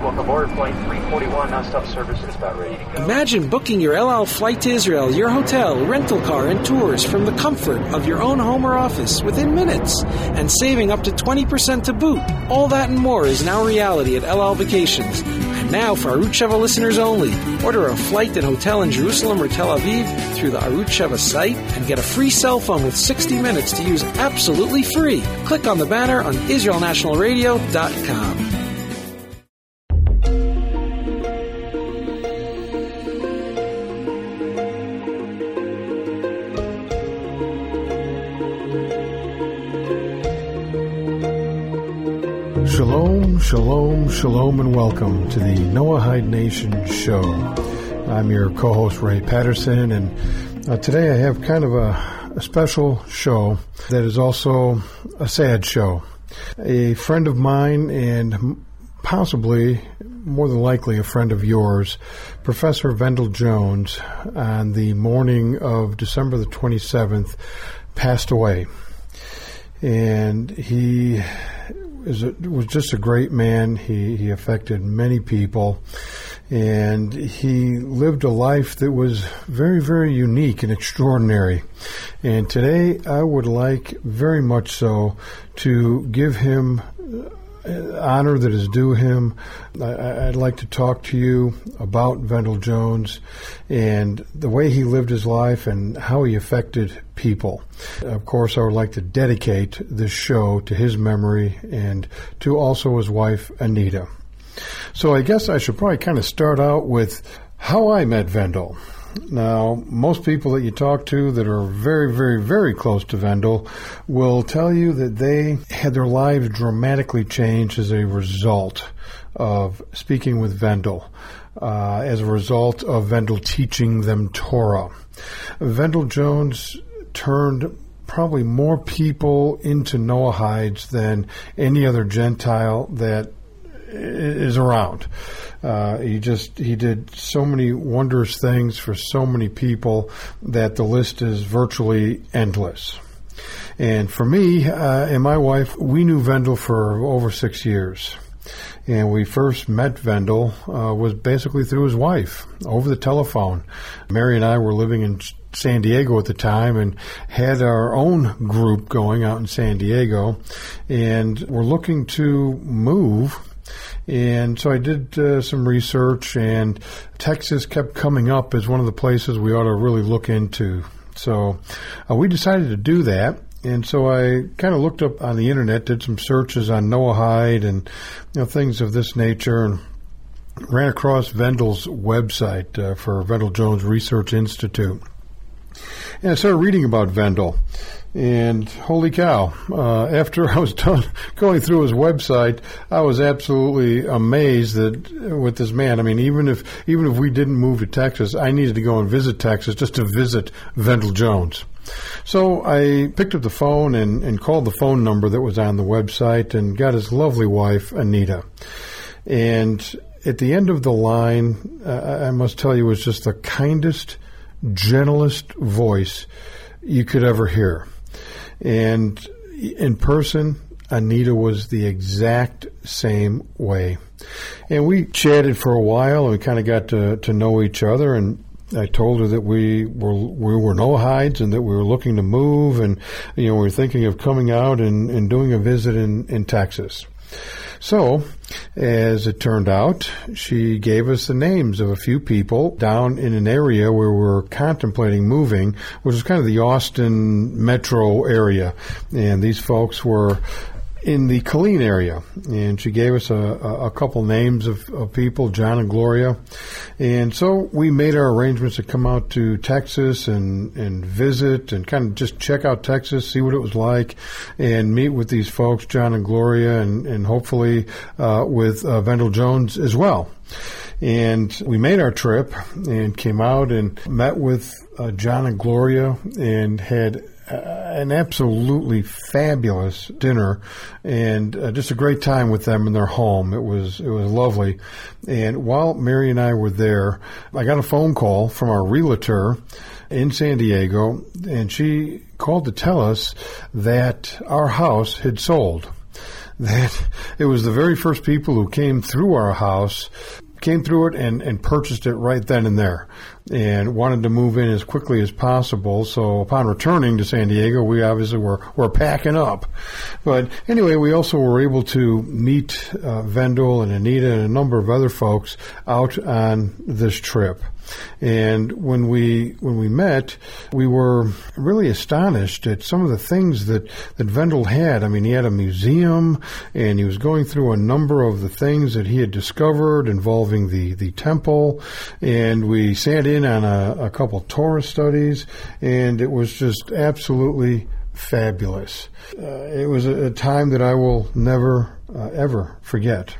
Welcome aboard Flight 341, non-stop service is about ready to go. Imagine booking your El Al flight to Israel, your hotel, rental car, and tours from the comfort of your own home or office within minutes and saving up to 20% to boot. All that and more is now reality at El Al Vacations. Now for Arutz Sheva listeners only, order a flight and hotel in Jerusalem or Tel Aviv through the Arutz Sheva site and get a free cell phone with 60 minutes to use absolutely free. Click on the banner on IsraelNationalRadio.com. Shalom, shalom, and welcome to the Noahide Nation show. I'm your co-host Ray Patterson, and uh, today I have kind of a, a special show that is also a sad show. A friend of mine and possibly, more than likely, a friend of yours, Professor Vendyl Jones, on the morning of December the 27th, passed away. And he is a, was just a great man. He he affected many people, and he lived a life that was very very unique and extraordinary. And today, I would like very much so to give him honor that is due him. I, would like to talk to you about Vendyl Jones and the way he lived his life and how he affected people. Of course, I would like to dedicate this show to his memory and to also his wife, Anita. So I guess I should probably kind of start out with how I met Vendyl. Now, most people that you talk to that are very, very, very close to Vendyl will tell you that they had their lives dramatically changed as a result of speaking with Vendyl, uh, as a result of Vendyl teaching them Torah. Vendyl Jones turned probably more people into Noahides than any other Gentile that is around. Uh, he just he did so many wondrous things for so many people that the list is virtually endless. And for me uh, and my wife, we knew Vendyl for over six years. And we first met Vendyl uh, was basically through his wife over the telephone. Mary and I were living in San Diego at the time and had our own group going out in San Diego, and we're looking to move and so I did uh, some research, and Texas kept coming up as one of the places we ought to really look into. So uh, we decided to do that. And so I kind of looked up on the internet, did some searches on Noah Noahide and you know things of this nature, and ran across Vendyl's website uh, for Vendyl Jones Research Institute. And I started reading about Vendyl. And holy cow, uh, after I was done going through his website, I was absolutely amazed that with this man, I mean, even if, even if we didn't move to Texas, I needed to go and visit Texas just to visit Vendyl Jones. So I picked up the phone and, and called the phone number that was on the website and got his lovely wife, Anita. And at the end of the line, uh, I must tell you, was just the kindest, gentlest voice you could ever hear. And in person, Anita was the exact same way. And we chatted for a while and we kind of got to, to know each other and I told her that we were we were Noahides and that we were looking to move and you know we were thinking of coming out and, and doing a visit in, in Texas. So, as it turned out, she gave us the names of a few people down in an area where we're contemplating moving, which is kind of the Austin metro area. And these folks were in the Killeen area, and she gave us a, a couple names of, of, people, John and Gloria, and so we made our arrangements to come out to Texas and and visit and kind of just check out Texas, see what it was like, and meet with these folks, John and Gloria, and and hopefully uh, with uh, Vendyl Jones as well. And we made our trip and came out and met with uh, John and Gloria and had an absolutely fabulous dinner and uh, just a great time with them in their home. It was it was lovely. And while Mary and I were there, I got a phone call from our realtor in San Diego, and she called to tell us that our house had sold. That it was the very first people who came through our house came through it and, and purchased it right then and there and wanted to move in as quickly as possible. So upon returning to San Diego, we obviously were, were packing up. But anyway, we also were able to meet uh, Vendyl and Anita and a number of other folks out on this trip. And when we when we met, we were really astonished at some of the things that that Vendyl had. I mean, he had a museum, and he was going through a number of the things that he had discovered involving the the temple. And we sat in on a, a couple Torah studies, and it was just absolutely fabulous. Uh, it was a, a, time that I will never uh, ever forget.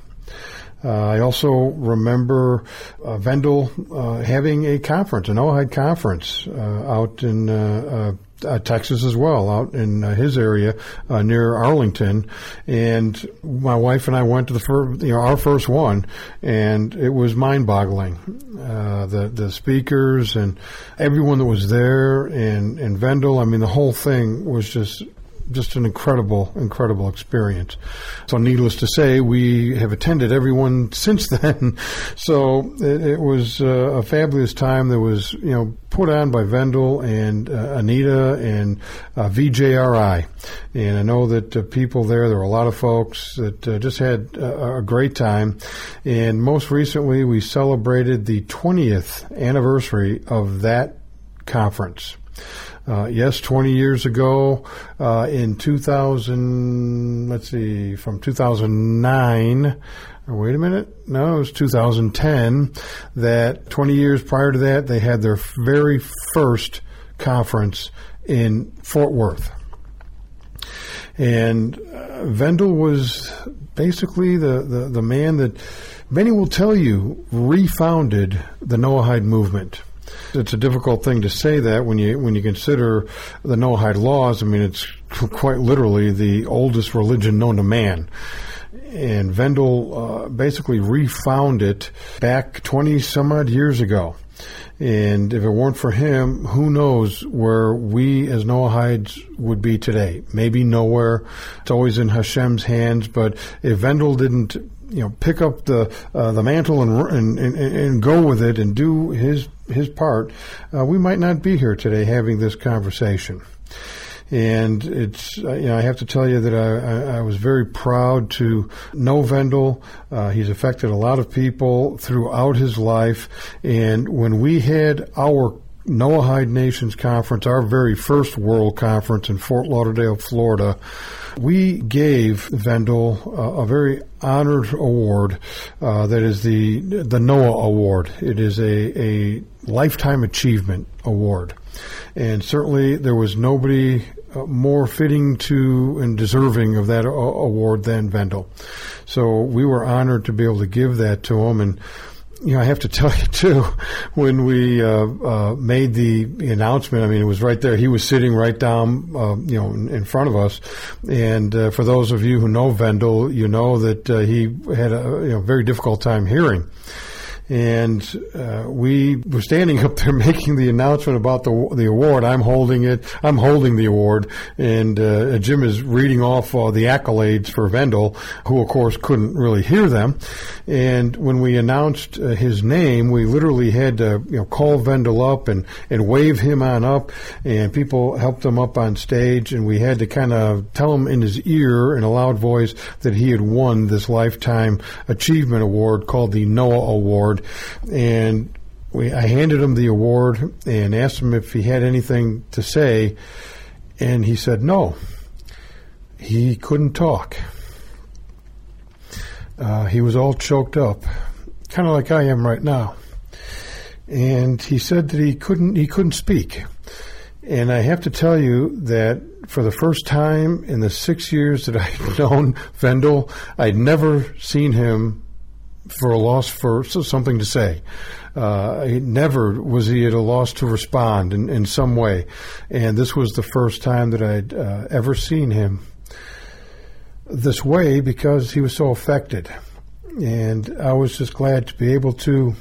Uh, I also remember uh, Vendyl uh, having a conference, an Noahide conference, uh, out in uh, uh, Texas as well, out in his area near Arlington. And my wife and I went to the first, you know, our first one, and it was mind-boggling. the the speakers and everyone that was there, and and Vendyl. I mean, the whole thing was just just an incredible, incredible experience. So, needless to say, we have attended everyone since then. so, it, it was uh, a fabulous time that was, you know, put on by Vendyl and uh, Anita and uh, VJRI. And I know that uh, people there, there were a lot of folks that uh, just had a, a great time. And most recently, we celebrated the 20th anniversary of that conference. Uh, yes, 20 years ago, uh, in 2000, let's see, from 2009, wait a minute, no, it was 2010, that 20 years prior to that, they had their very first conference in Fort Worth. And uh, Vendyl was basically the, the, the man that many will tell you refounded the Noahide movement. It's a difficult thing to say that when you when you consider the Noahide laws. I mean, it's quite literally the oldest religion known to man. And Vendyl uh, basically refound it back 20 some odd years ago. And if it weren't for him, who knows where we as Noahides would be today? Maybe nowhere. It's always in Hashem's hands. But if Vendyl didn't, you know, pick up the uh, the mantle and, and, and and go with it and do his his part, uh, we might not be here today having this conversation. And it's, uh, you know, I have to tell you that I, I, I was very proud to know Vendyl. Uh, he's affected a lot of people throughout his life. And when we had our Noahide Nations Conference, our very first world conference in Fort Lauderdale, Florida, we gave Vendyl uh, a very honored award uh, that is the the Noah Award. It is a, a lifetime achievement award, and certainly there was nobody uh, more fitting to and deserving of that award than Vendyl. So we were honored to be able to give that to him and you know, I have to tell you too, when we uh, uh, made the announcement, I mean, it was right there. He was sitting right down, uh, you know, in, in, front of us. And uh, for those of you who know Vendyl, you know that uh, he had a you know, very difficult time hearing and uh, we were standing up there making the announcement about the the award. I'm holding it. I'm holding the award, and uh, Jim is reading off uh, the accolades for Vendyl, who of course couldn't really hear them. And when we announced uh, his name, we literally had to you know call Vendyl up and and wave him on up, and people helped him up on stage, and we had to kind of tell him in his ear in a loud voice that he had won this lifetime achievement award called the Noah Award and we, I handed him the award and asked him if he had anything to say, and he said no. He couldn't talk. Uh, he was all choked up, kind of like I am right now. And he said that he couldn't he couldn't speak. And I have to tell you that for the first time in the six years that I'd known Vendyl, I'd never seen him for a loss for something to say. Uh, he never was he at a loss to respond in, in some way. And this was the first time that I'd uh, ever seen him this way because he was so affected. And I was just glad to be able to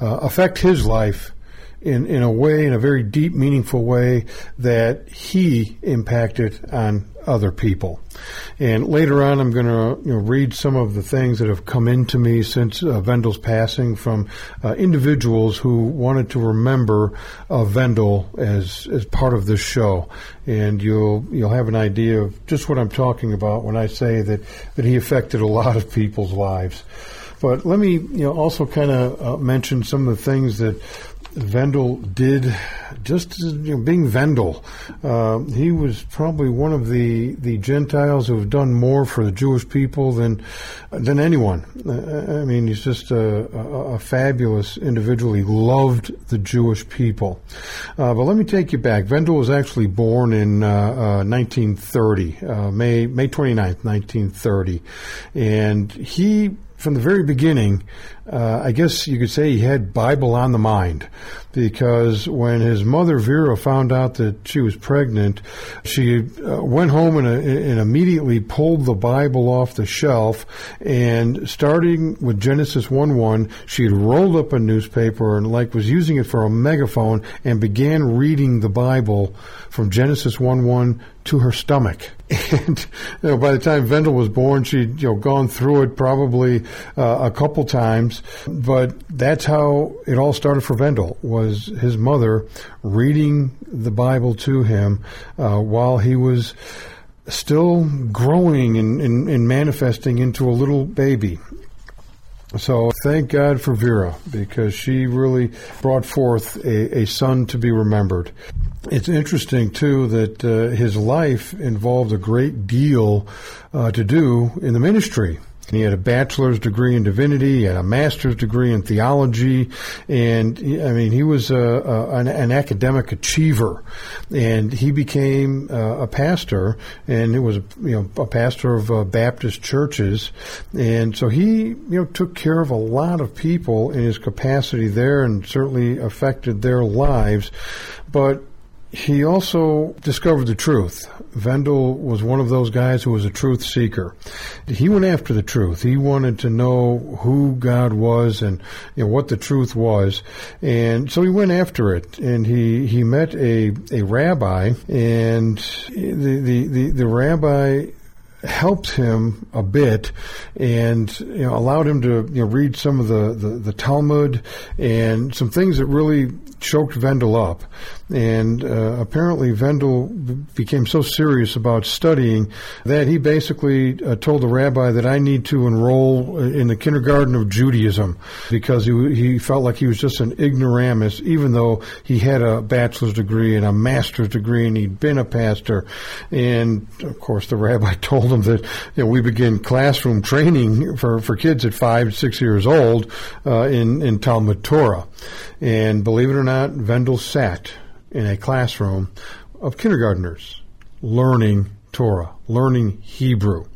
uh, affect his life in, in a way, in a very deep, meaningful way that he impacted on other people. And later on, I'm going to you know, read some of the things that have come into me since uh, Vendyl's passing from uh, individuals who wanted to remember uh, Vendyl as as part of this show, and you'll you'll have an idea of just what I'm talking about when I say that that he affected a lot of people's lives. But let me you know also kind of uh, mention some of the things that Vendyl did just you know, being Vendyl. Uh, he was probably one of the, the Gentiles who have done more for the Jewish people than than anyone. Uh, I mean, he's just a, a, a, fabulous individual. He loved the Jewish people. Uh, but let me take you back. Vendyl was actually born in 1930, uh, uh, May May 29th, 1930, and he from the very beginning, uh, I guess you could say he had Bible on the mind. Because when his mother Vera found out that she was pregnant, she uh, went home and, uh, and, immediately pulled the Bible off the shelf. And starting with Genesis 1 1, she had rolled up a newspaper and like was using it for a megaphone and began reading the Bible from Genesis 1 1 to her stomach. And you know, by the time Vendyl was born, she'd you know gone through it probably uh, a couple times. But that's how it all started for Vendyl. Was his mother reading the Bible to him uh, while he was still growing and, and, and manifesting into a little baby. So thank God for Vera because she really brought forth a, a son to be remembered. It's interesting too that uh, his life involved a great deal uh, to do in the ministry. He had a bachelor's degree in divinity, had a master's degree in theology, and I mean, he was a, a, an, an, academic achiever. And he became uh, a pastor, and it was you know a pastor of uh, Baptist churches, and so he you know took care of a lot of people in his capacity there, and certainly affected their lives. But he also discovered the truth. Vendyl was one of those guys who was a truth seeker. He went after the truth. He wanted to know who God was and you know, what the truth was, and so he went after it. And he he met a a rabbi, and the the the, the rabbi helped him a bit and you know, allowed him to you know, read some of the, the, the, Talmud and some things that really choked Vendyl up. And uh, apparently, Vendyl became so serious about studying that he basically uh, told the rabbi that I need to enroll in the kindergarten of Judaism because he, he felt like he was just an ignoramus, even though he had a bachelor's degree and a master's degree and he'd been a pastor. And of course, the rabbi told him that you know, we begin classroom training for, for kids at five, six years old uh, in, in Talmud Torah. And believe it or not, Vendyl sat in a classroom of kindergartners learning Torah, learning Hebrew.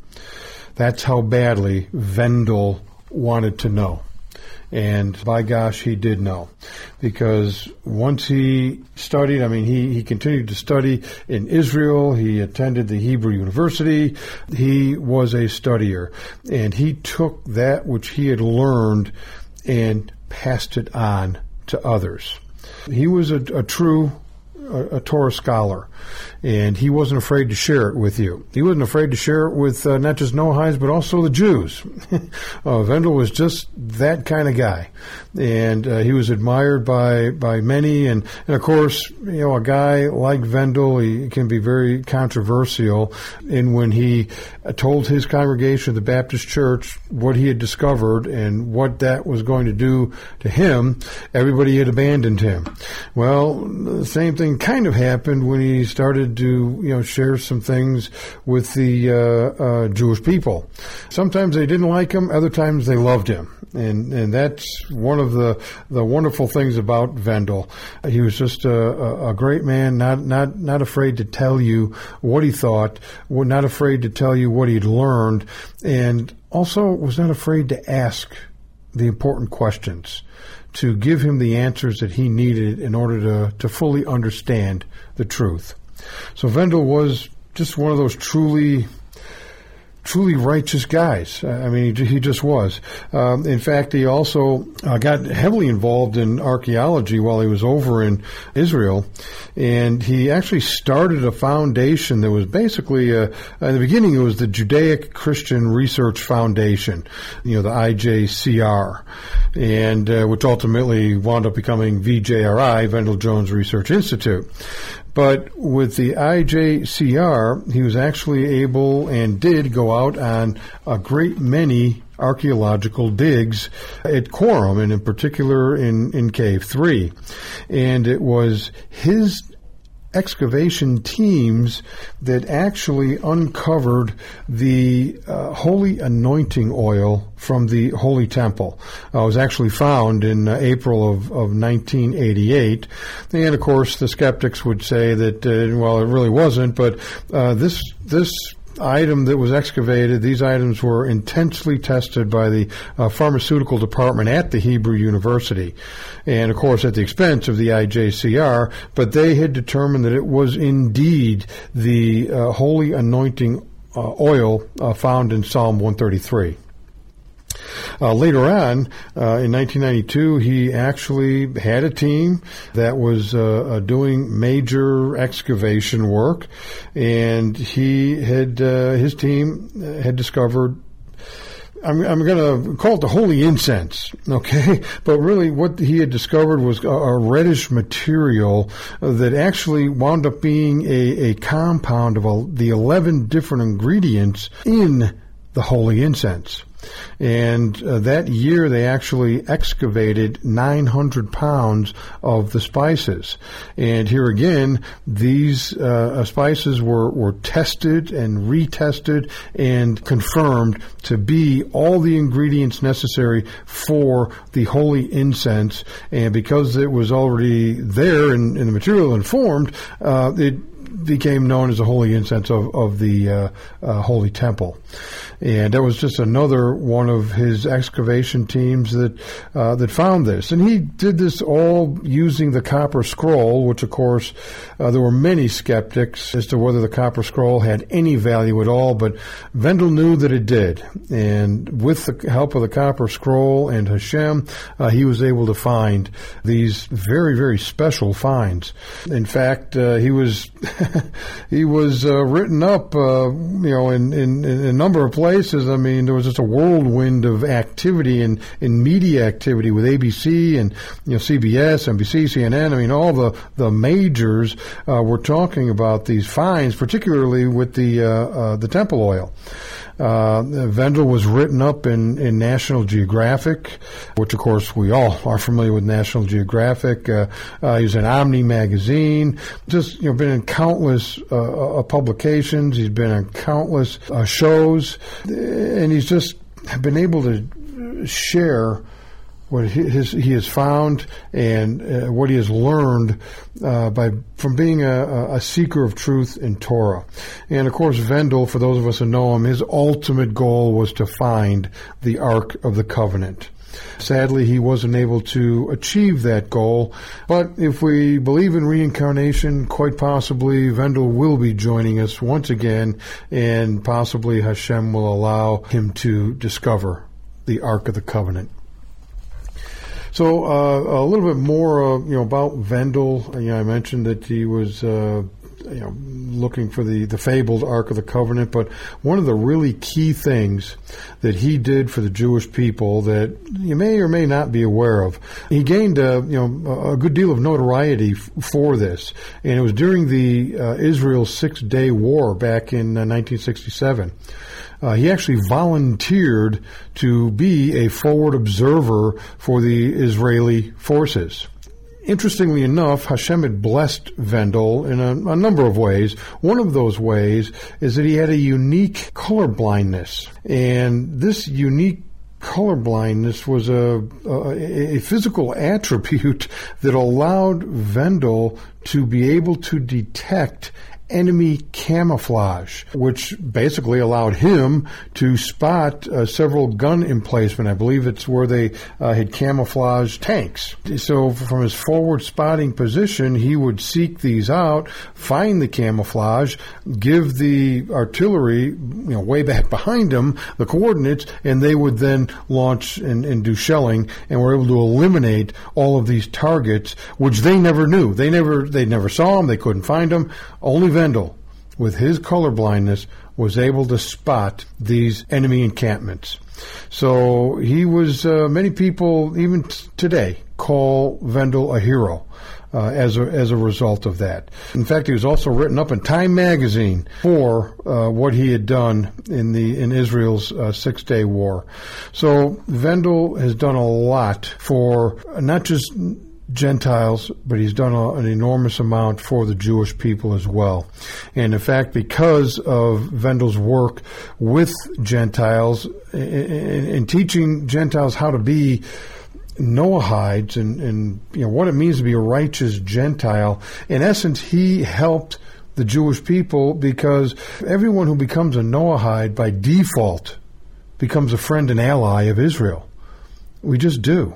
That's how badly Vendyl wanted to know. And by gosh, he did know. Because once he studied, I mean, he, he continued to study in Israel. He attended the Hebrew University. He was a studier. And he took that which he had learned and passed it on to others. He was a, a true a, a, Torah scholar, and he wasn't afraid to share it with you. He wasn't afraid to share it with uh, not just Noahides, but also the Jews. uh, Vendyl was just that kind of guy, and uh, he was admired by by many. And, and of course, you know, a guy like Vendyl, he can be very controversial. And when he uh, told his congregation, the Baptist Church, what he had discovered and what that was going to do to him, everybody had abandoned him. Well, the same thing kind of happened when he started to, you know, share some things with the uh, uh, Jewish people. Sometimes they didn't like him, other times they loved him and and that's one of the the wonderful things about Vendyl. He was just a, a, great man, not not not afraid to tell you what he thought, not afraid to tell you what he'd learned, and also was not afraid to ask the important questions, to give him the answers that he needed in order to, to fully understand the truth. So Vendyl was just one of those truly truly righteous guys. I mean, he, he just was. Um, in fact, he also uh, got heavily involved in archaeology while he was over in Israel, and he actually started a foundation that was basically a, in the beginning it was the Judaic Christian Research Foundation, you know, the IJCR, and uh, which ultimately wound up becoming VJRI, Vendyl Jones Research Institute. But with the IJCR, he was actually able and did go out on a great many archaeological digs at Qumran, and in particular in, in Cave 3. And it was his excavation teams that actually uncovered the uh, holy anointing oil from the Holy Temple. Uh, it was actually found in uh, April of, of 1988. And of course, the skeptics would say that, uh, well, it really wasn't, but uh, this, this item that was excavated, these items were intensely tested by the uh, pharmaceutical department at the Hebrew University, and of course at the expense of the IJCR. But they had determined that it was indeed the uh, holy anointing uh, oil uh, found in Psalm 133. Uh, later on, uh, in 1992, he actually had a team that was uh, uh doing major excavation work, and he had uh, his team had discovered I'm, I'm going to call it the holy incense, okay? But really, what he had discovered was a, a reddish material that actually wound up being a, a compound of a, the 11 different ingredients in the holy incense. And uh, that year, they actually excavated 900 pounds of the spices. And here again, these uh, spices were, were tested and retested and confirmed to be all the ingredients necessary for the holy incense. And because it was already there in, in the material and formed, uh, it became known as the holy incense of, of the uh, uh, holy temple. And that was just another one of his excavation teams that uh, that found this. And he did this all using the copper scroll, which of course uh, there were many skeptics as to whether the copper scroll had any value at all. But Vendyl knew that it did, and with the help of the copper scroll and Hashem, uh, he was able to find these very very special finds. In fact, uh, he was he was uh, written up, uh, you know, in, in, in a number of places places, I mean, there was just a whirlwind of activity and in media activity with ABC and you know CBS, NBC, CNN. I mean, all the the majors uh, were talking about these fines, particularly with the uh, uh, the Temple oil. Uh, Vendyl was written up in, in National Geographic, which of course we all are familiar with National Geographic. Uh, uh, in Omni magazine. Just you know, been in countless uh, uh, publications. He's been in countless uh, shows, and he's just been able to share what his, he has found and uh, what he has learned uh, by from being a, a, seeker of truth in Torah. And of course, Vendyl, for those of us who know him, his ultimate goal was to find the Ark of the Covenant. Sadly, he wasn't able to achieve that goal. But if we believe in reincarnation, quite possibly Vendyl will be joining us once again, and possibly Hashem will allow him to discover the Ark of the Covenant. So uh, a little bit more, uh, you know, about Vendyl. You know, I mentioned that he was, uh, you know, looking for the, the fabled Ark of the Covenant. But one of the really key things that he did for the Jewish people that you may or may not be aware of, he gained, a, you know, a good deal of notoriety f- for this, and it was during the uh, Israel Six Day War back in 1967. Uh, he actually volunteered to be a forward observer for the Israeli forces. Interestingly enough, Hashem had blessed Vendyl in a, a, number of ways. One of those ways is that he had a unique color blindness. And this unique color blindness was a, a, a, physical attribute that allowed Vendyl to be able to detect enemy camouflage, which basically allowed him to spot uh, several gun emplacement. I believe it's where they uh, had camouflaged tanks. So from his forward spotting position, he would seek these out, find the camouflage, give the artillery, you know, way back behind him the coordinates, and they would then launch and, and do shelling, and were able to eliminate all of these targets, which they never knew. They never they never saw him. They couldn't find him. Only Vendyl, with his color blindness, was able to spot these enemy encampments. So he was. Uh, many people, even t- today, call Vendyl a hero. Uh, as a as a result of that. In fact, he was also written up in Time magazine for uh, what he had done in the in Israel's uh, Six Day War. So Vendyl has done a lot for not just Gentiles, but he's done a, an enormous amount for the Jewish people as well. And in fact, because of Vendyl's work with Gentiles in teaching Gentiles how to be Noahides and, and you know what it means to be a righteous Gentile, in essence, he helped the Jewish people because everyone who becomes a Noahide by default becomes a friend and ally of Israel. We just do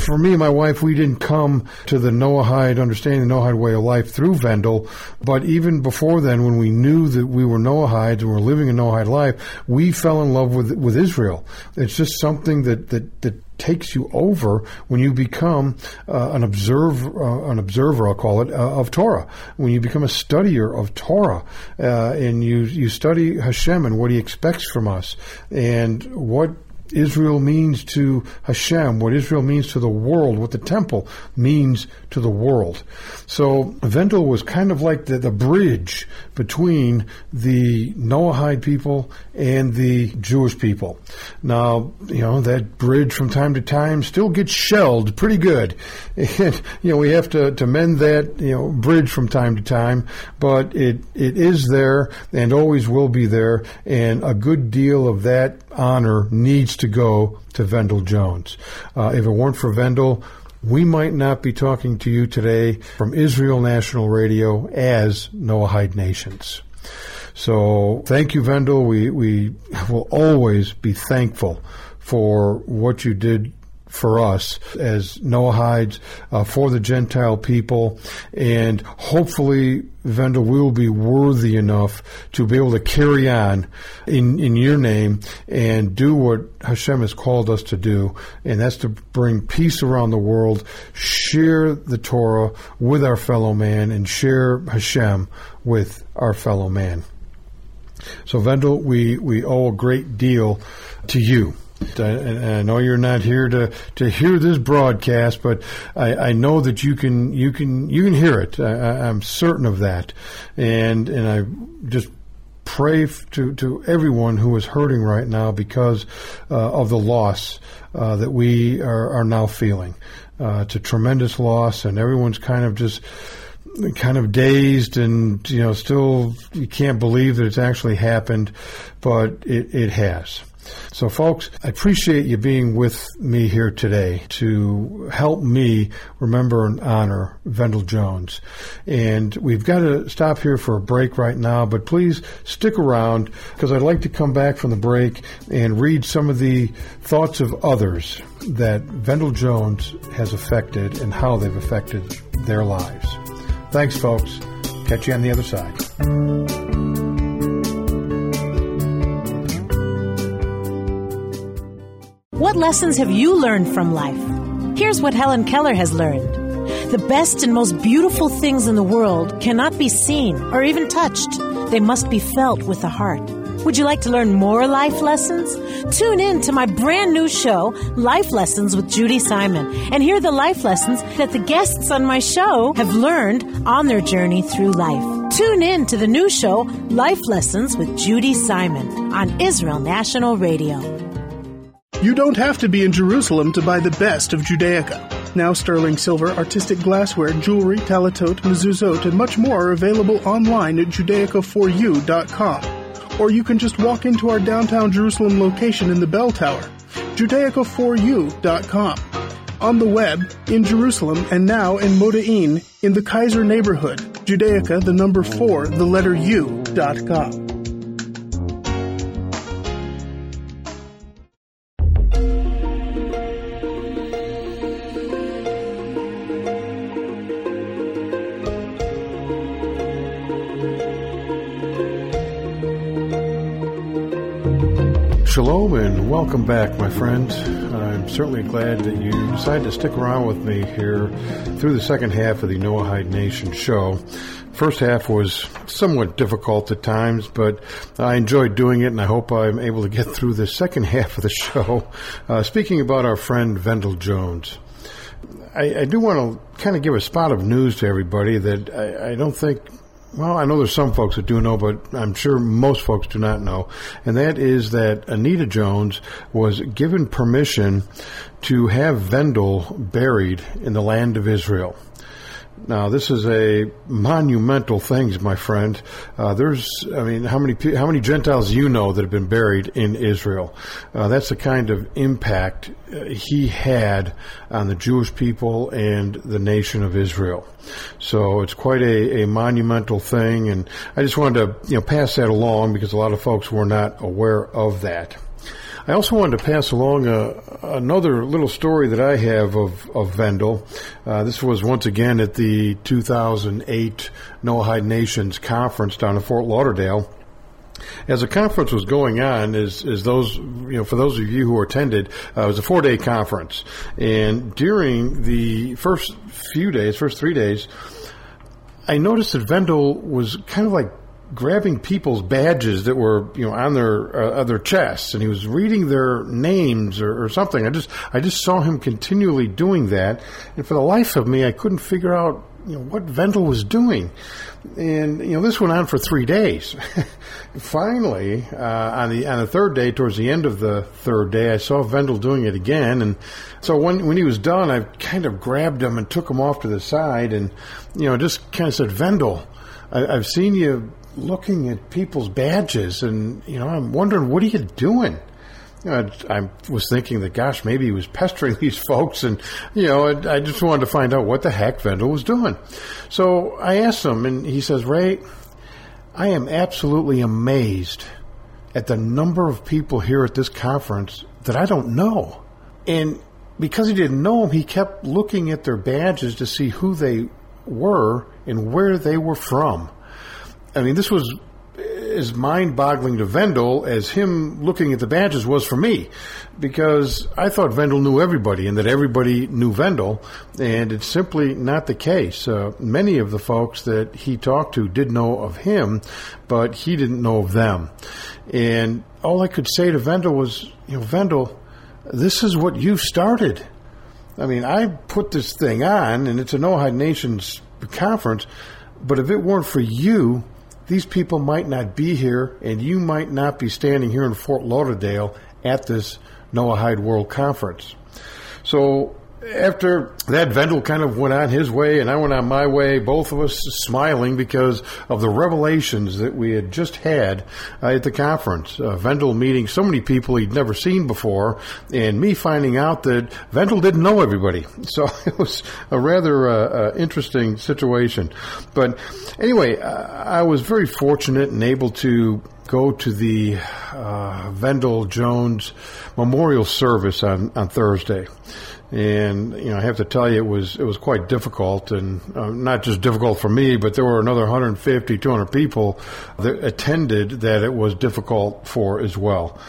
for me and my wife, we didn't come to the Noahide, understanding the Noahide way of life through Vendyl. But even before then, when we knew that we were Noahides and were living a Noahide life, we fell in love with with Israel. It's just something that that, that takes you over when you become uh, an observer, uh, an observer, I'll call it, uh, of Torah. When you become a studier of Torah, uh, and you you study Hashem and what He expects from us, and what Israel means to Hashem, what Israel means to the world, what the temple means to the world. So Vendyl was kind of like the, the bridge between the Noahide people and the Jewish people. Now, you know, that bridge from time to time still gets shelled pretty good. And, you know, we have to, to mend that, you know, bridge from time to time, but it, it is there and always will be there. And a good deal of that honor needs to go to Vendyl Jones. Uh, if it weren't for Vendyl, we might not be talking to you today from Israel National Radio as Noahide Nations. So thank you, Vendyl. We, we will always be thankful for what you did for us as Noahides, uh, for the Gentile people, and hopefully, Vendyl, we will be worthy enough to be able to carry on in, in your name and do what Hashem has called us to do, and that's to bring peace around the world, share the Torah with our fellow man, and share Hashem with our fellow man. So, Vendyl, we, we owe a great deal to you. I, I know you're not here to, to hear this broadcast, but I, I know that you can you can you can hear it. I, am certain of that, and and I just pray to to everyone who is hurting right now because uh, of the loss uh, that we are, are now feeling. Uh, it's a tremendous loss, and everyone's kind of just kind of dazed and you know still you can't believe that it's actually happened, but it, it has. So, folks, I appreciate you being with me here today to help me remember and honor Vendyl Jones. And we've got to stop here for a break right now, but please stick around because I'd like to come back from the break and read some of the thoughts of others that Vendyl Jones has affected and how they've affected their lives. Thanks, folks. Catch you on the other side. What lessons have you learned from life? Here's what Helen Keller has learned. The best and most beautiful things in the world cannot be seen or even touched. They must be felt with the heart. Would you like to learn more life lessons? Tune in to my brand new show, Life Lessons with Judy Simon, and hear the life lessons that the guests on my show have learned on their journey through life. Tune in to the new show, Life Lessons with Judy Simon, on Israel National Radio. You don't have to be in Jerusalem to buy the best of Judaica. Now sterling silver, artistic glassware, jewelry, tallitot, mezuzot, and much more are available online at judaica4u.com. Or you can just walk into our downtown Jerusalem location in the bell tower, judaica4u.com. On the web, in Jerusalem, and now in Moda'in, in the Kaiser neighborhood. Judaica, the number 4, the letter U, dot com. Welcome back, my friend. I'm certainly glad that you decided to stick around with me here through the second half of the Noahide Nation show. First half was somewhat difficult at times, but I enjoyed doing it, and I hope I'm able to get through the second half of the show. Uh, speaking about our friend Vendyl Jones. I, I do want to kind of give a spot of news to everybody that I, I don't think well, I know there's some folks that do know, but I'm sure most folks do not know. And that is that Anita Jones was given permission to have Vendyl buried in the land of Israel. Now, this is a monumental thing, my friend. Uh, there's, I mean, how many how many Gentiles you know that have been buried in Israel? Uh, that's the kind of impact uh, he had on the Jewish people and the nation of Israel. So it's quite a, a monumental thing, and I just wanted to you know pass that along because a lot of folks were not aware of that. I also wanted to pass along a, another little story that I have of, of Vendyl. Uh, this was once again at the 2008 Noahide Nations conference down in Fort Lauderdale. As the conference was going on, as, those, you know, for those of you who attended, uh, it was a four day conference. And during the first few days, first three days, I noticed that Vendyl was kind of like grabbing people's badges that were you know on their uh, chests, and he was reading their names or, or, something. I just I just saw him continually doing that, and for the life of me, I couldn't figure out you know what Vendyl was doing. And you know this went on for three days. Finally, uh, on the on the third day, towards the end of the third day, I saw Vendyl doing it again, and so when when he was done, I kind of grabbed him and took him off to the side, and you know just kind of said, Vendyl. I, I've seen you looking at people's badges, and you know, I'm wondering what are you doing? You know, I, I, was thinking that, gosh, maybe he was pestering these folks, and you know, I, I just wanted to find out what the heck Vendyl was doing. So I asked him, and he says, "Ray, I am absolutely amazed at the number of people here at this conference that I don't know." And because he didn't know them, he kept looking at their badges to see who they were and where they were from. I mean, this was as mind boggling to Vendyl as him looking at the badges was for me because I thought Vendyl knew everybody and that everybody knew Vendyl, and it's simply not the case. Uh, many of the folks that he talked to did know of him, but he didn't know of them. And all I could say to Vendyl was, you know, Vendyl, this is what you started. I mean, I put this thing on, and it's a Noahide Nations conference, but if it weren't for you, these people might not be here, and you might not be standing here in Fort Lauderdale at this Noahide World Conference. So after that, Vendyl kind of went on his way, and I went on my way, both of us smiling because of the revelations that we had just had uh, at the conference. Uh, Vendyl meeting so many people he'd never seen before, and me finding out that Vendyl didn't know everybody. So it was a rather uh, uh interesting situation. But anyway, I was very fortunate and able to go to the uh, Vendyl Jones Memorial Service on, on Thursday and you know I have to tell you it was it was quite difficult and uh, not just difficult for me but there were another 150 200 people that attended that it was difficult for as well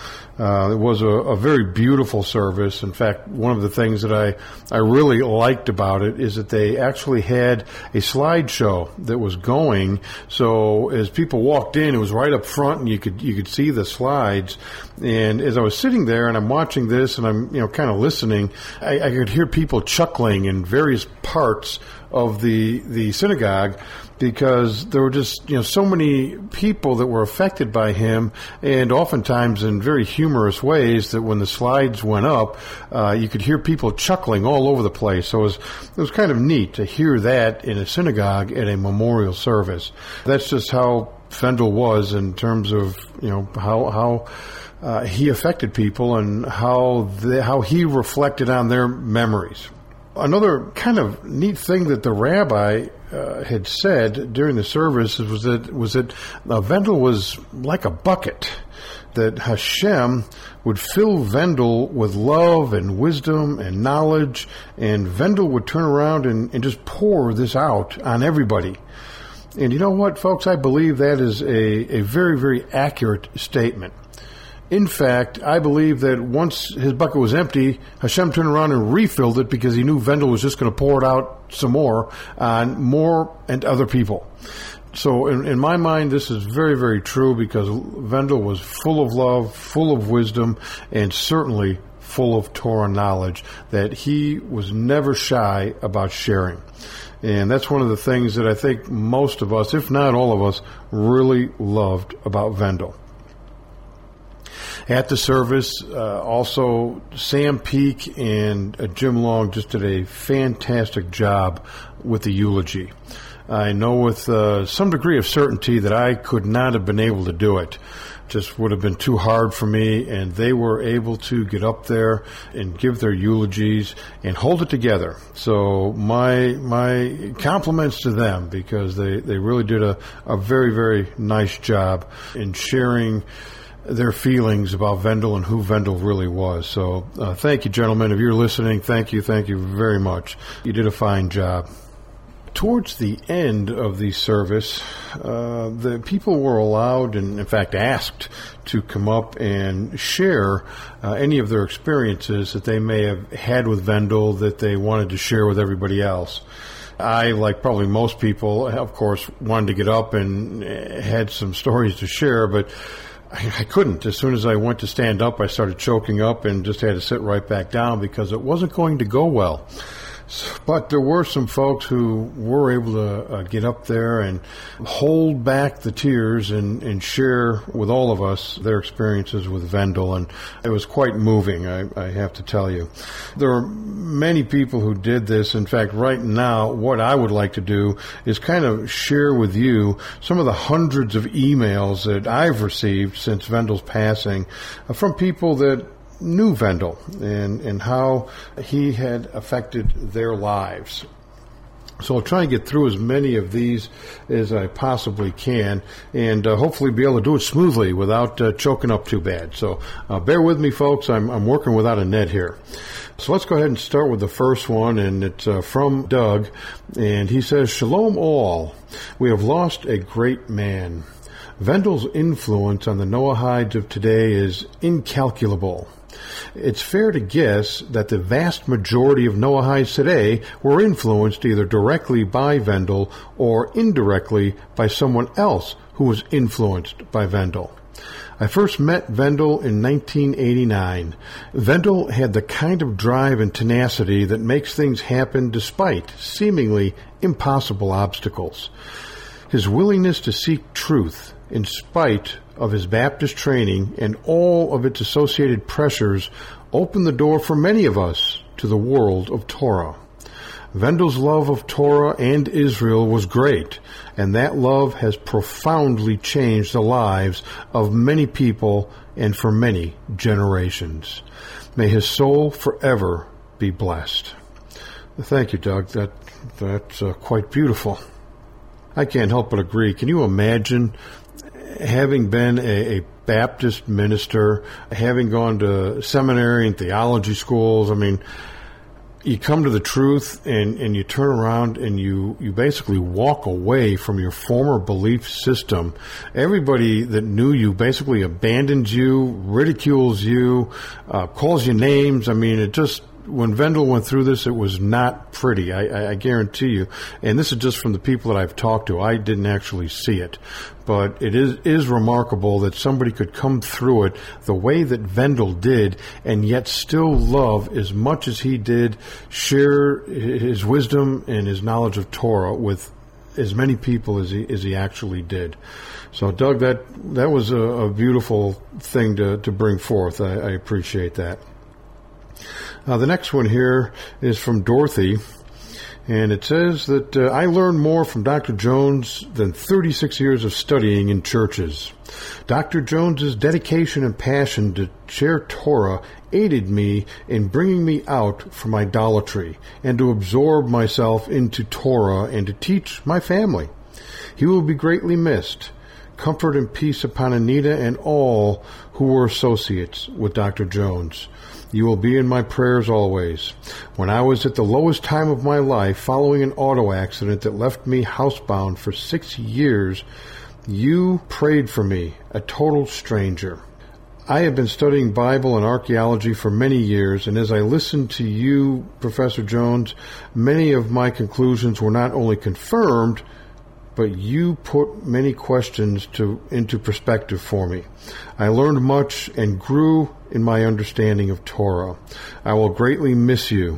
uh, it was a, a, very beautiful service. In fact, one of the things that I, I really liked about it is that they actually had a slideshow that was going. So as people walked in, it was right up front, and you could you could see the slides. And as I was sitting there and I'm watching this and I'm you know kind of listening, I, I could hear people chuckling in various parts of the the synagogue because there were just you know so many people that were affected by him, and oftentimes in very humorous ways. That when the slides went up, uh, you could hear people chuckling all over the place. So it was it was kind of neat to hear that in a synagogue at a memorial service. That's just how Vendyl was in terms of you know how how. Uh, he affected people and how the, how he reflected on their memories. another kind of neat thing that the rabbi uh, had said during the service was that was that Vendyl was like a bucket. That Hashem would fill Vendyl with love and wisdom and knowledge, and Vendyl would turn around and, and just pour this out on everybody. And you know what, folks? I believe that is a, a very, very accurate statement. In fact, I believe that once his bucket was empty, Hashem turned around and refilled it because he knew Vendyl was just going to pour it out some more on more and other people. So, in, in, my mind, this is very, very true because Vendyl was full of love, full of wisdom, and certainly full of Torah knowledge that he was never shy about sharing. And that's one of the things that I think most of us, if not all of us, really loved about Vendyl at the service. Uh, also, Sam Peak and uh, Jim Long just did a fantastic job with the eulogy. I know with uh, some degree of certainty that I could not have been able to do it. Just would have been too hard for me, and they were able to get up there and give their eulogies and hold it together. So my my compliments to them because they, they really did a, a very very nice job in sharing their feelings about Vendyl and who Vendyl really was. So uh, thank you, gentlemen. If you're listening, thank you, thank you very much. You did a fine job. Towards the end of the service, uh, the people were allowed and, in fact, asked to come up and share uh, any of their experiences that they may have had with Vendyl that they wanted to share with everybody else. I, like probably most people, of course, wanted to get up and uh, had some stories to share, but I, I couldn't. As soon as I went to stand up, I started choking up and just had to sit right back down because it wasn't going to go well. But there were some folks who were able to uh, get up there and hold back the tears and, and share with all of us their experiences with Vendyl. And it was quite moving, I, I have to tell you. There are many people who did this. In fact, right now, what I would like to do is kind of share with you some of the hundreds of emails that I've received since Vendyl's passing uh, from people that knew Vendyl and, and how he had affected their lives. So I'll try and get through as many of these as I possibly can and uh, hopefully be able to do it smoothly without uh, choking up too bad. So uh, bear with me, folks. I'm, I'm working without a net here. So let's go ahead and start with the first one, and it's uh, from Doug. And he says, Shalom all. We have lost a great man. Vendyl's influence on the Noahides of today is incalculable. It's fair to guess that the vast majority of Noahides today were influenced either directly by Vendyl or indirectly by someone else who was influenced by Vendyl. I first met Vendyl in 1989. Vendyl had the kind of drive and tenacity that makes things happen despite seemingly impossible obstacles. His willingness to seek truth in spite of his Baptist training and all of its associated pressures opened the door for many of us to the world of Torah. Vendyl's love of Torah and Israel was great, and that love has profoundly changed the lives of many people and for many generations. May his soul forever be blessed. Thank you, Doug. That that's uh, quite beautiful. I can't help but agree. Can you imagine having been a, a, Baptist minister, having gone to seminary and theology schools, I mean, you come to the truth and, and you turn around and you, you basically walk away from your former belief system. Everybody that knew you basically abandons you, ridicules you, uh, calls you names. I mean, it just when Vendyl went through this, it was not pretty. I, I, guarantee you. And this is just from the people that I've talked to. I didn't actually see it, but it is is remarkable that somebody could come through it the way that Vendyl did, and yet still love as much as he did, share his wisdom and his knowledge of Torah with as many people as he as he actually did. So, Doug, that that was a, a beautiful thing to to bring forth. I, I appreciate that. Uh, the next one here is from Dorothy. And it says that uh, I learned more from Dr. Jones than 36 years of studying in churches. Dr. Jones's dedication and passion to share Torah aided me in bringing me out from idolatry and to absorb myself into Torah and to teach my family. He will be greatly missed. Comfort and peace upon Anita and all who were associates with Dr. Jones. You will be in my prayers always. When I was at the lowest time of my life, following an auto accident that left me housebound for six years, you prayed for me, a total stranger. I have been studying Bible and archaeology for many years, and as I listened to you, Professor Jones, many of my conclusions were not only confirmed, but you put many questions to, into perspective for me. I learned much and grew in my understanding of Torah. I will greatly miss you.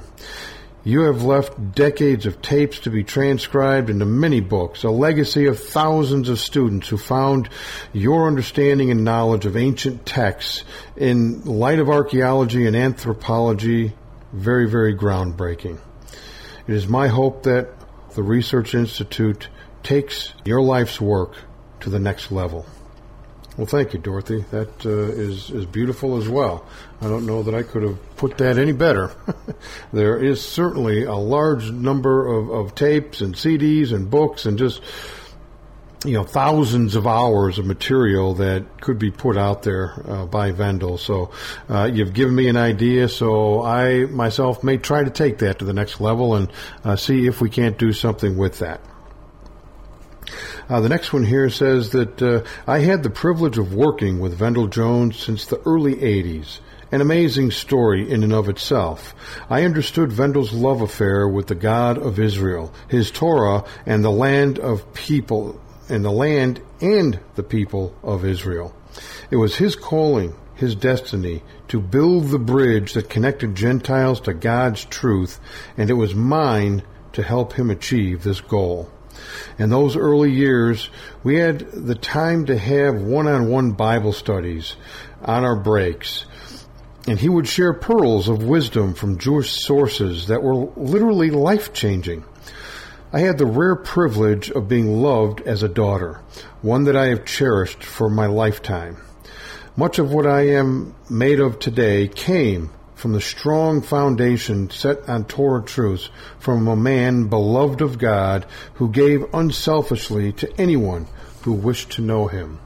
You have left decades of tapes to be transcribed into many books, a legacy of thousands of students who found your understanding and knowledge of ancient texts in light of archaeology and anthropology very, very groundbreaking. It is my hope that the Research Institute takes your life's work to the next level. Well, thank you, Dorothy. That uh, is is beautiful as well. I don't know that I could have put that any better. there is certainly a large number of, of tapes and CDs and books and just you know thousands of hours of material that could be put out there uh, by Vendyl. So uh, you've given me an idea. So I myself may try to take that to the next level and uh, see if we can't do something with that. Uh, the next one here says that uh, I had the privilege of working with Vendyl Jones since the early 80s. An amazing story in and of itself. I understood Vendyl's love affair with the God of Israel, his Torah, and the land of people, and the land and the people of Israel. It was his calling, his destiny, to build the bridge that connected Gentiles to God's truth, and it was mine to help him achieve this goal. In those early years, we had the time to have one on one Bible studies on our breaks. And he would share pearls of wisdom from Jewish sources that were literally life changing. I had the rare privilege of being loved as a daughter, one that I have cherished for my lifetime. Much of what I am made of today came from the strong foundation set on Torah truths from a man beloved of God who gave unselfishly to anyone who wished to know him.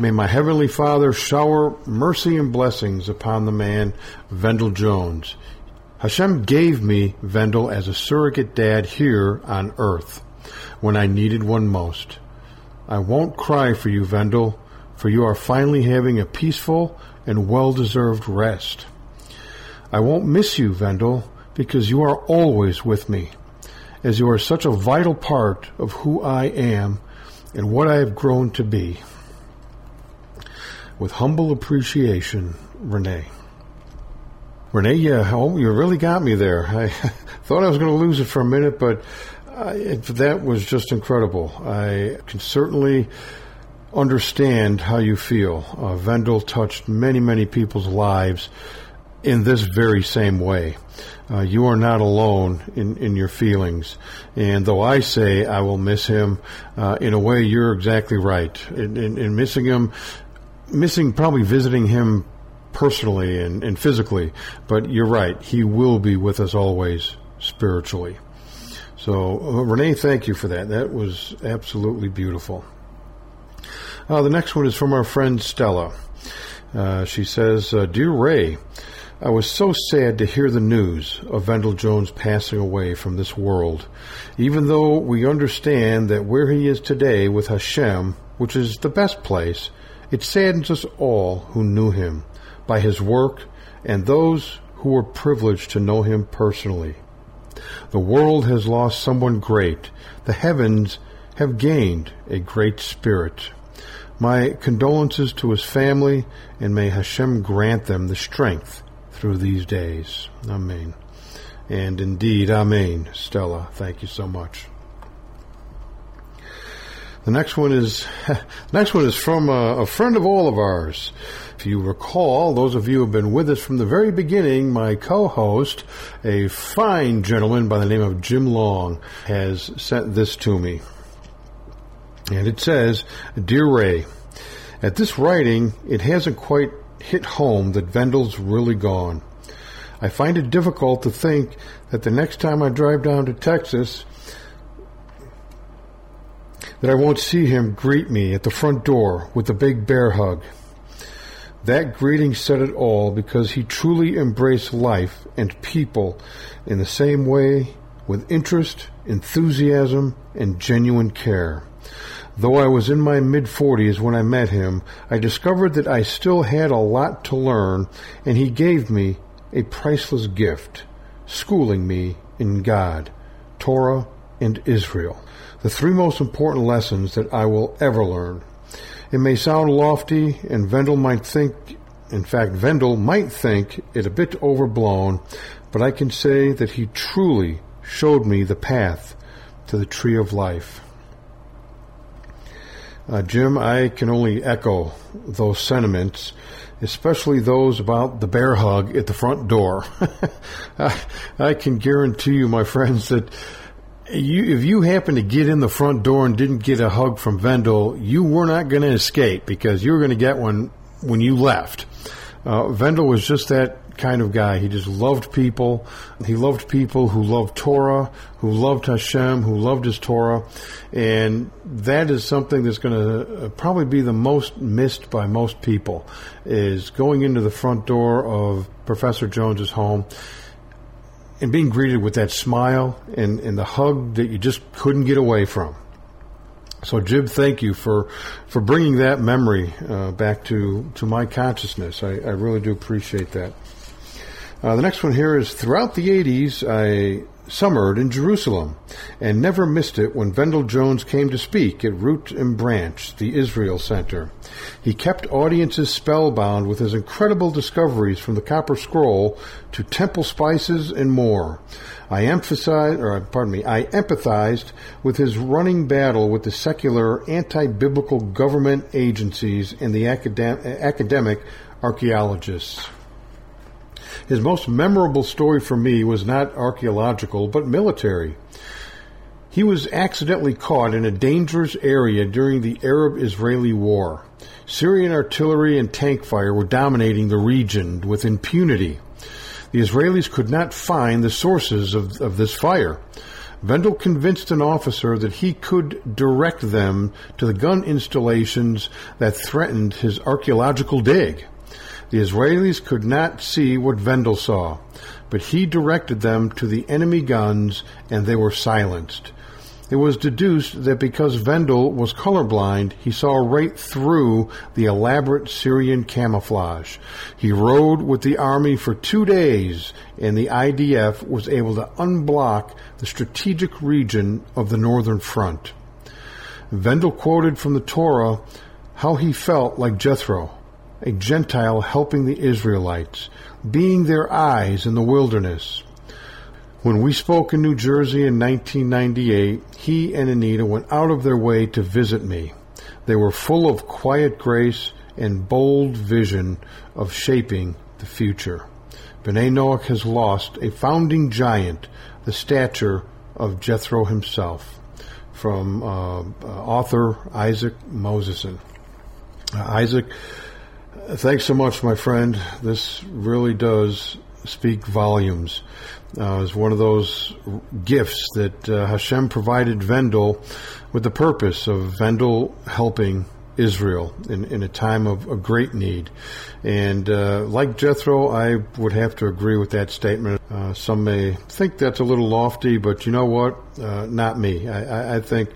May my Heavenly Father shower mercy and blessings upon the man, Vendyl Jones. Hashem gave me Vendyl as a surrogate dad here on earth when I needed one most. I won't cry for you, Vendyl, for you are finally having a peaceful and well deserved rest. I won't miss you, Vendyl, because you are always with me, as you are such a vital part of who I am and what I have grown to be. With humble appreciation, Renee. Renee, yeah, oh, you really got me there. I thought I was going to lose it for a minute, but I, it, that was just incredible. I can certainly understand how you feel. Uh, Vendyl touched many, many people's lives in this very same way. Uh, you are not alone in, in your feelings. And though I say I will miss him, uh, in a way, you're exactly right. In, in, in, missing him, missing probably visiting him personally and, and physically, but you're right. He will be with us always spiritually. So, uh, Renee, thank you for that. That was absolutely beautiful. Uh, the next one is from our friend Stella. Uh, she says, uh, Dear Ray, I was so sad to hear the news of Vendyl Jones passing away from this world, even though we understand that where he is today with Hashem, which is the best place, it saddens us all who knew him by his work and those who were privileged to know him personally. The world has lost someone great. The heavens have gained a great spirit. My condolences to his family, and may Hashem grant them the strength through these days. Amen. And indeed, Amen. Stella, thank you so much. The next one is next one is from a, a, friend of all of ours. If you recall, those of you who have been with us from the very beginning, my co-host, a fine gentleman by the name of Jim Long, has sent this to me. And it says, Dear Ray, at this writing, it hasn't quite hit home that Vendyl's really gone. I find it difficult to think that the next time I drive down to Texas, that I won't see him greet me at the front door with a big bear hug. That greeting said it all because he truly embraced life and people in the same way with interest, enthusiasm, and genuine care. Though I was in my mid 40s when I met him, I discovered that I still had a lot to learn, and he gave me a priceless gift, schooling me in God, Torah, and Israel the three most important lessons that I will ever learn. It may sound lofty, and Vendyl might think, in fact, Vendyl might think it a bit overblown, but I can say that he truly showed me the path to the tree of life. Uh, Jim, I can only echo those sentiments, especially those about the bear hug at the front door. I, I can guarantee you, my friends, that you, if you happen to get in the front door and didn't get a hug from Vendyl, you were not going to escape because you were going to get one when you left. Uh, Vendyl was just that kind of guy. He just loved people. He loved people who loved Torah, who loved Hashem, who loved his Torah. And that is something that's going to uh, probably be the most missed by most people is going into the front door of Professor Jones's home and being greeted with that smile and, and the hug that you just couldn't get away from. So, Jim, thank you for for bringing that memory uh, back to, to my consciousness. I, I really do appreciate that. Uh, the next one here is throughout the 80s, I summered in Jerusalem and never missed it when Vendyl Jones came to speak at Root and Branch, the Israel Center. He kept audiences spellbound with his incredible discoveries from the Copper Scroll to temple spices and more. I emphasized, or pardon me, I empathized with his running battle with the secular anti-biblical government agencies and the academ- academic archaeologists. His most memorable story for me was not archaeological, but military. He was accidentally caught in a dangerous area during the Arab Israeli War. Syrian artillery and tank fire were dominating the region with impunity. The Israelis could not find the sources of, of this fire. Vendyl convinced an officer that he could direct them to the gun installations that threatened his archaeological dig. The Israelis could not see what Vendyl saw, but he directed them to the enemy guns and they were silenced. It was deduced that because Vendyl was colorblind, he saw right through the elaborate Syrian camouflage. He rode with the army for two days, and the IDF was able to unblock the strategic region of the northern front. Vendyl quoted from the Torah how he felt like Jethro a Gentile helping the Israelites, being their eyes in the wilderness. When we spoke in New Jersey in 1998, he and Anita went out of their way to visit me. They were full of quiet grace and bold vision of shaping the future. B'nai Noach has lost a founding giant, the stature of Jethro himself. From uh, uh, author Isaac Mozeson. Uh, Isaac Thanks so much, my friend. This really does speak volumes. Uh, it's one of those gifts that uh, Hashem provided Vendyl with the purpose of Vendyl helping Israel in, in a time of, of great need. And uh, like Jethro, I would have to agree with that statement. Uh, some may think that's a little lofty, but you know what? Uh, not me. I, I, think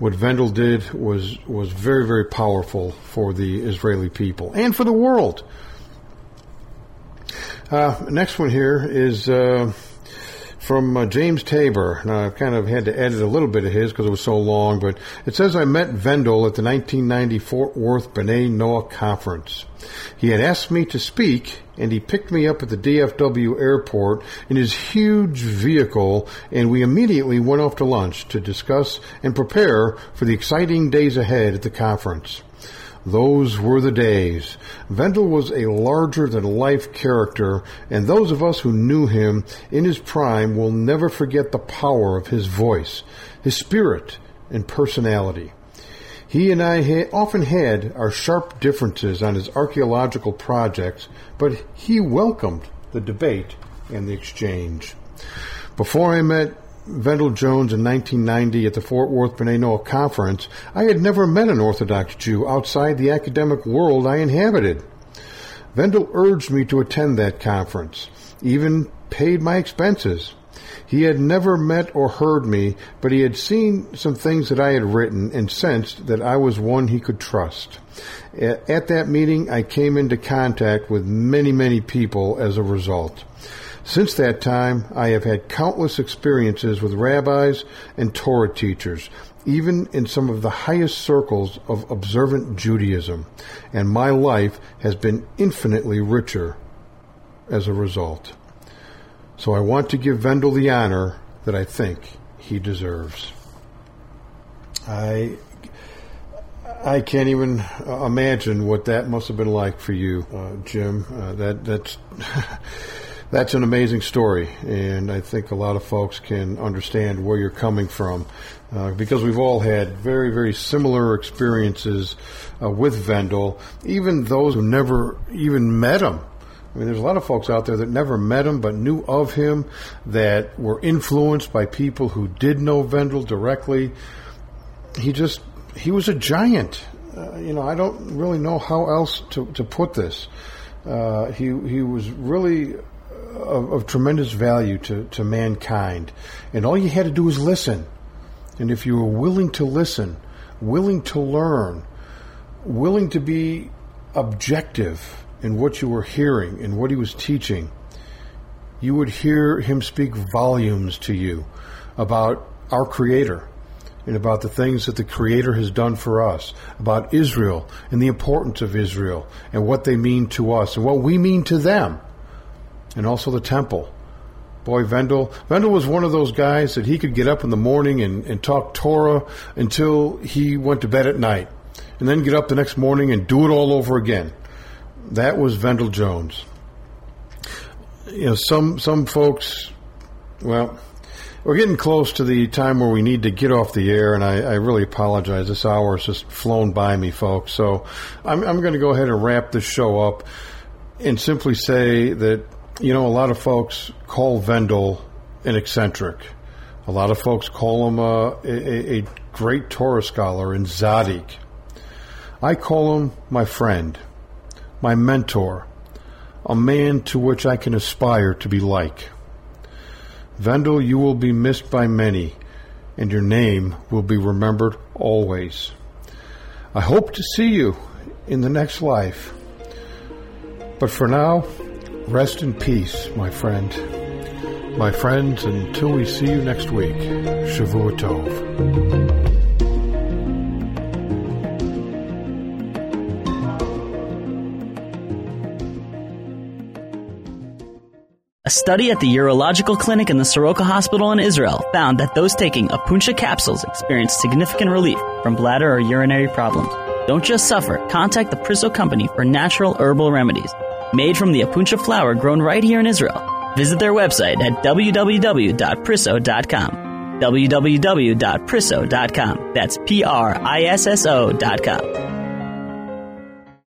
what Vendyl did was was very very powerful for the Israeli people and for the world. Uh, next one here is uh, from uh, James Tabor. Now, I've kind of had to edit a little bit of his because it was so long, but it says I met Vendyl at the 1990 Fort Worth B'nai Noah Conference. He had asked me to speak, and he picked me up at the DFW airport in his huge vehicle, and we immediately went off to lunch to discuss and prepare for the exciting days ahead at the conference. Those were the days. Vendyl was a larger than life character, and those of us who knew him in his prime will never forget the power of his voice, his spirit, and personality. He and I ha- often had our sharp differences on his archaeological projects, but he welcomed the debate and the exchange. Before I met Vendyl Jones in 1990 at the Fort Worth B'nai Noah Conference, I had never met an Orthodox Jew outside the academic world I inhabited. Vendyl urged me to attend that conference, even paid my expenses. He had never met or heard me, but he had seen some things that I had written and sensed that I was one he could trust. At that meeting, I came into contact with many, many people as a result. Since that time, I have had countless experiences with rabbis and Torah teachers, even in some of the highest circles of observant Judaism, and my life has been infinitely richer as a result. So I want to give Vendyl the honor that I think he deserves. I I can't even imagine what that must have been like for you, uh, Jim. Uh, that that's that's an amazing story, and I think a lot of folks can understand where you're coming from uh, because we've all had very, very similar experiences uh, with Vendyl, even those who never even met him. I mean, there's a lot of folks out there that never met him but knew of him, that were influenced by people who did know Vendyl directly. He just, he was a giant. Uh, you know, I don't really know how else to, to put this. Uh, he he was really of, of tremendous value to, to mankind. And all you had to do was listen. And if you were willing to listen, willing to learn, willing to be objective in what you were hearing and what he was teaching, you would hear him speak volumes to you about our Creator and about the things that the Creator has done for us, about Israel and the importance of Israel and what they mean to us and what we mean to them and also the temple. Boy, Vendyl, Vendyl was one of those guys that he could get up in the morning and, and talk Torah until he went to bed at night, and then get up the next morning and do it all over again. That was Vendyl Jones. You know, some some folks, well, we're getting close to the time where we need to get off the air, and I, I really apologize. This hour has just flown by me, folks. So I'm, I'm going to go ahead and wrap this show up and simply say that you know, a lot of folks call Vendyl an eccentric. A lot of folks call him uh, a, a, a great Torah scholar and Tzaddik. I call him my friend, my mentor, a man to which I can aspire to be like. Vendyl, you will be missed by many, and your name will be remembered always. I hope to see you in the next life. But for now, Rest in peace, my friend. My friends, until we see you next week, Shavua Tov. A study at the Urological Clinic in the Soroka Hospital in Israel found that those taking Apuncha capsules experienced significant relief from bladder or urinary problems. Don't just suffer. Contact the Priso Company for natural herbal remedies made from the Apuncha flower grown right here in Israel. Visit their website at www.prisso.com. www.prisso.com. That's P R I S S O.com.